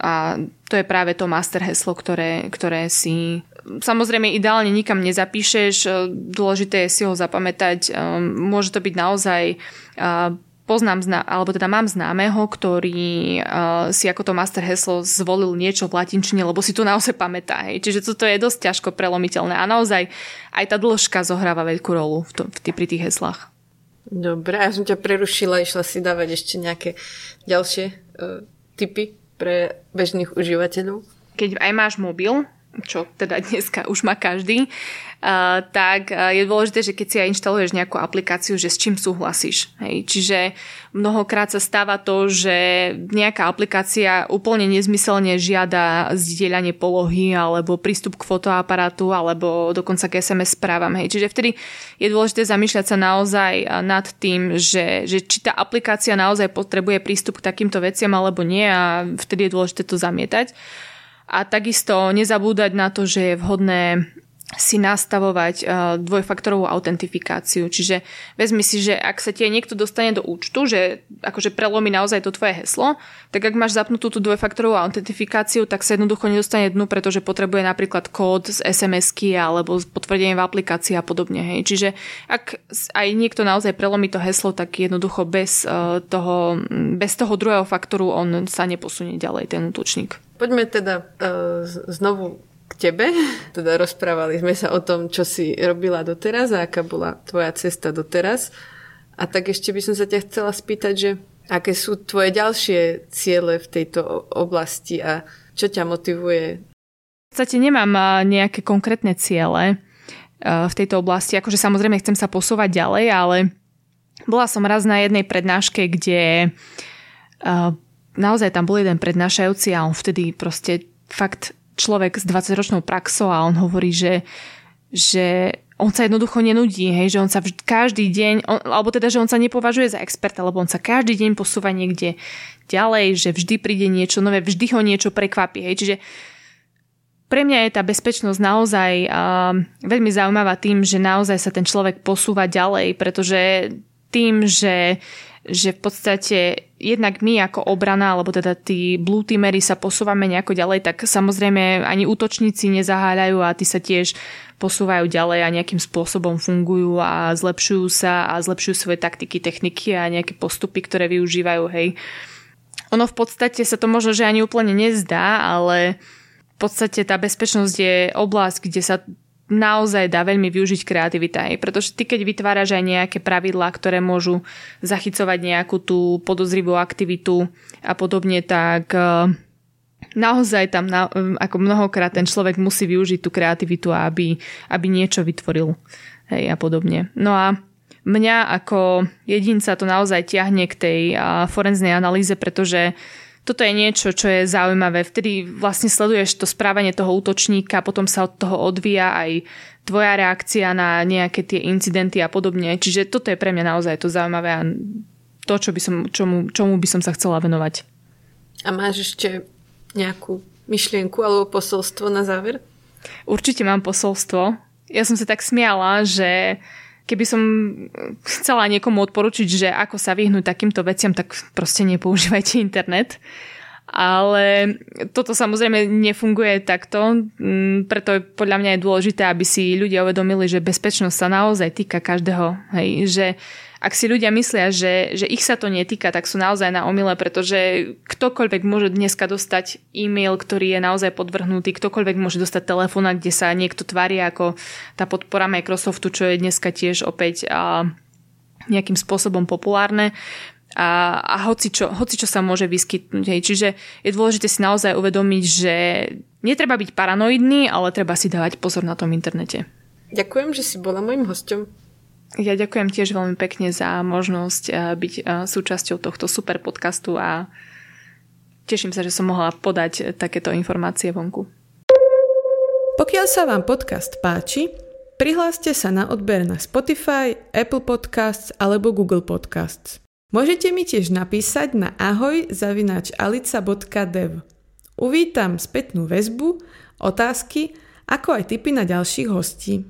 a to je práve to master heslo, ktoré, ktoré si samozrejme ideálne nikam nezapíšeš, e, dôležité je si ho zapamätať. E, môže to byť naozaj e, poznám, alebo teda mám známeho, ktorý si ako to master heslo zvolil niečo v latinčine, lebo si to naozaj pamätá. Hej. Čiže toto je dosť ťažko prelomiteľné a naozaj aj tá dĺžka zohráva veľkú rolu v to, v tý, pri tých heslách. Dobre, ja som ťa prerušila, išla si dávať ešte nejaké ďalšie uh, typy pre bežných užívateľov? Keď aj máš mobil, čo teda dneska už má každý, uh, tak uh, je dôležité, že keď si aj inštaluješ nejakú aplikáciu, že s čím súhlasíš. Hej. Čiže mnohokrát sa stáva to, že nejaká aplikácia úplne nezmyselne žiada zdieľanie polohy alebo prístup k fotoaparátu alebo dokonca k SMS správam. Hej. Čiže vtedy je dôležité zamýšľať sa naozaj nad tým, že, že či tá aplikácia naozaj potrebuje prístup k takýmto veciam alebo nie a vtedy je dôležité to zamietať. A takisto nezabúdať na to, že je vhodné si nastavovať uh, dvojfaktorovú autentifikáciu. Čiže vezmi si, že ak sa ti niekto dostane do účtu, že akože prelomí naozaj to tvoje heslo, tak ak máš zapnutú tú dvojfaktorovú autentifikáciu, tak sa jednoducho nedostane dnu, pretože potrebuje napríklad kód z SMS-ky alebo potvrdenie v aplikácii a podobne. Hej. Čiže ak aj niekto naozaj prelomí to heslo, tak jednoducho bez, uh, toho, bez toho druhého faktoru on sa neposunie ďalej, ten útočník. Poďme teda uh, znovu k tebe. Teda rozprávali sme sa o tom, čo si robila doteraz a aká bola tvoja cesta doteraz. A tak ešte by som sa ťa chcela spýtať, že aké sú tvoje ďalšie ciele v tejto oblasti a čo ťa motivuje? V podstate nemám nejaké konkrétne ciele v tejto oblasti. Akože samozrejme chcem sa posúvať ďalej, ale bola som raz na jednej prednáške, kde naozaj tam bol jeden prednášajúci a on vtedy proste fakt človek s 20-ročnou praxou a on hovorí, že, že on sa jednoducho nenudí, hej, že on sa vždy, každý deň, on, alebo teda, že on sa nepovažuje za experta, lebo on sa každý deň posúva niekde ďalej, že vždy príde niečo nové, vždy ho niečo prekvapí, hej, čiže pre mňa je tá bezpečnosť naozaj uh, veľmi zaujímavá tým, že naozaj sa ten človek posúva ďalej, pretože tým, že že v podstate jednak my ako obrana, alebo teda tí blue teamery sa posúvame nejako ďalej, tak samozrejme ani útočníci nezaháľajú a tí sa tiež posúvajú ďalej a nejakým spôsobom fungujú a zlepšujú sa a zlepšujú svoje taktiky, techniky a nejaké postupy, ktoré využívajú, hej. Ono v podstate sa to možno, že ani úplne nezdá, ale v podstate tá bezpečnosť je oblasť, kde sa naozaj dá veľmi využiť kreativita. Pretože ty, keď vytváraš aj nejaké pravidlá, ktoré môžu zachycovať nejakú tú podozrivú aktivitu a podobne, tak e, naozaj tam na, e, ako mnohokrát ten človek musí využiť tú kreativitu, aby, aby niečo vytvoril hej, a podobne. No a mňa ako jedinca to naozaj ťahne k tej forenznej analýze, pretože toto je niečo, čo je zaujímavé. Vtedy vlastne sleduješ to správanie toho útočníka, potom sa od toho odvíja aj tvoja reakcia na nejaké tie incidenty a podobne. Čiže toto je pre mňa naozaj to zaujímavé a to, čo by som, čomu, čomu by som sa chcela venovať. A máš ešte nejakú myšlienku alebo posolstvo na záver? Určite mám posolstvo. Ja som sa tak smiala, že keby som chcela niekomu odporučiť, že ako sa vyhnúť takýmto veciam, tak proste nepoužívajte internet. Ale toto samozrejme nefunguje takto, mm, preto podľa mňa je dôležité, aby si ľudia uvedomili, že bezpečnosť sa naozaj týka každého. Hej, že ak si ľudia myslia, že, že ich sa to netýka, tak sú naozaj na omyle, pretože ktokoľvek môže dneska dostať e-mail, ktorý je naozaj podvrhnutý, ktokoľvek môže dostať telefón, kde sa niekto tvári ako tá podpora Microsoftu, čo je dneska tiež opäť a, nejakým spôsobom populárne a, a hoci, čo, hoci čo sa môže vyskytnúť. Hej. Čiže je dôležité si naozaj uvedomiť, že netreba byť paranoidný, ale treba si dávať pozor na tom internete. Ďakujem, že si bola mojim hostom. Ja ďakujem tiež veľmi pekne za možnosť eh, byť eh, súčasťou tohto super podcastu a teším sa, že som mohla podať eh, takéto informácie vonku. Pokiaľ sa vám podcast páči, prihláste sa na odber na Spotify, Apple Podcasts alebo Google Podcasts. Môžete mi tiež napísať na ahoj zavináč alica.dev. Uvítam spätnú väzbu, otázky, ako aj tipy na ďalších hostí.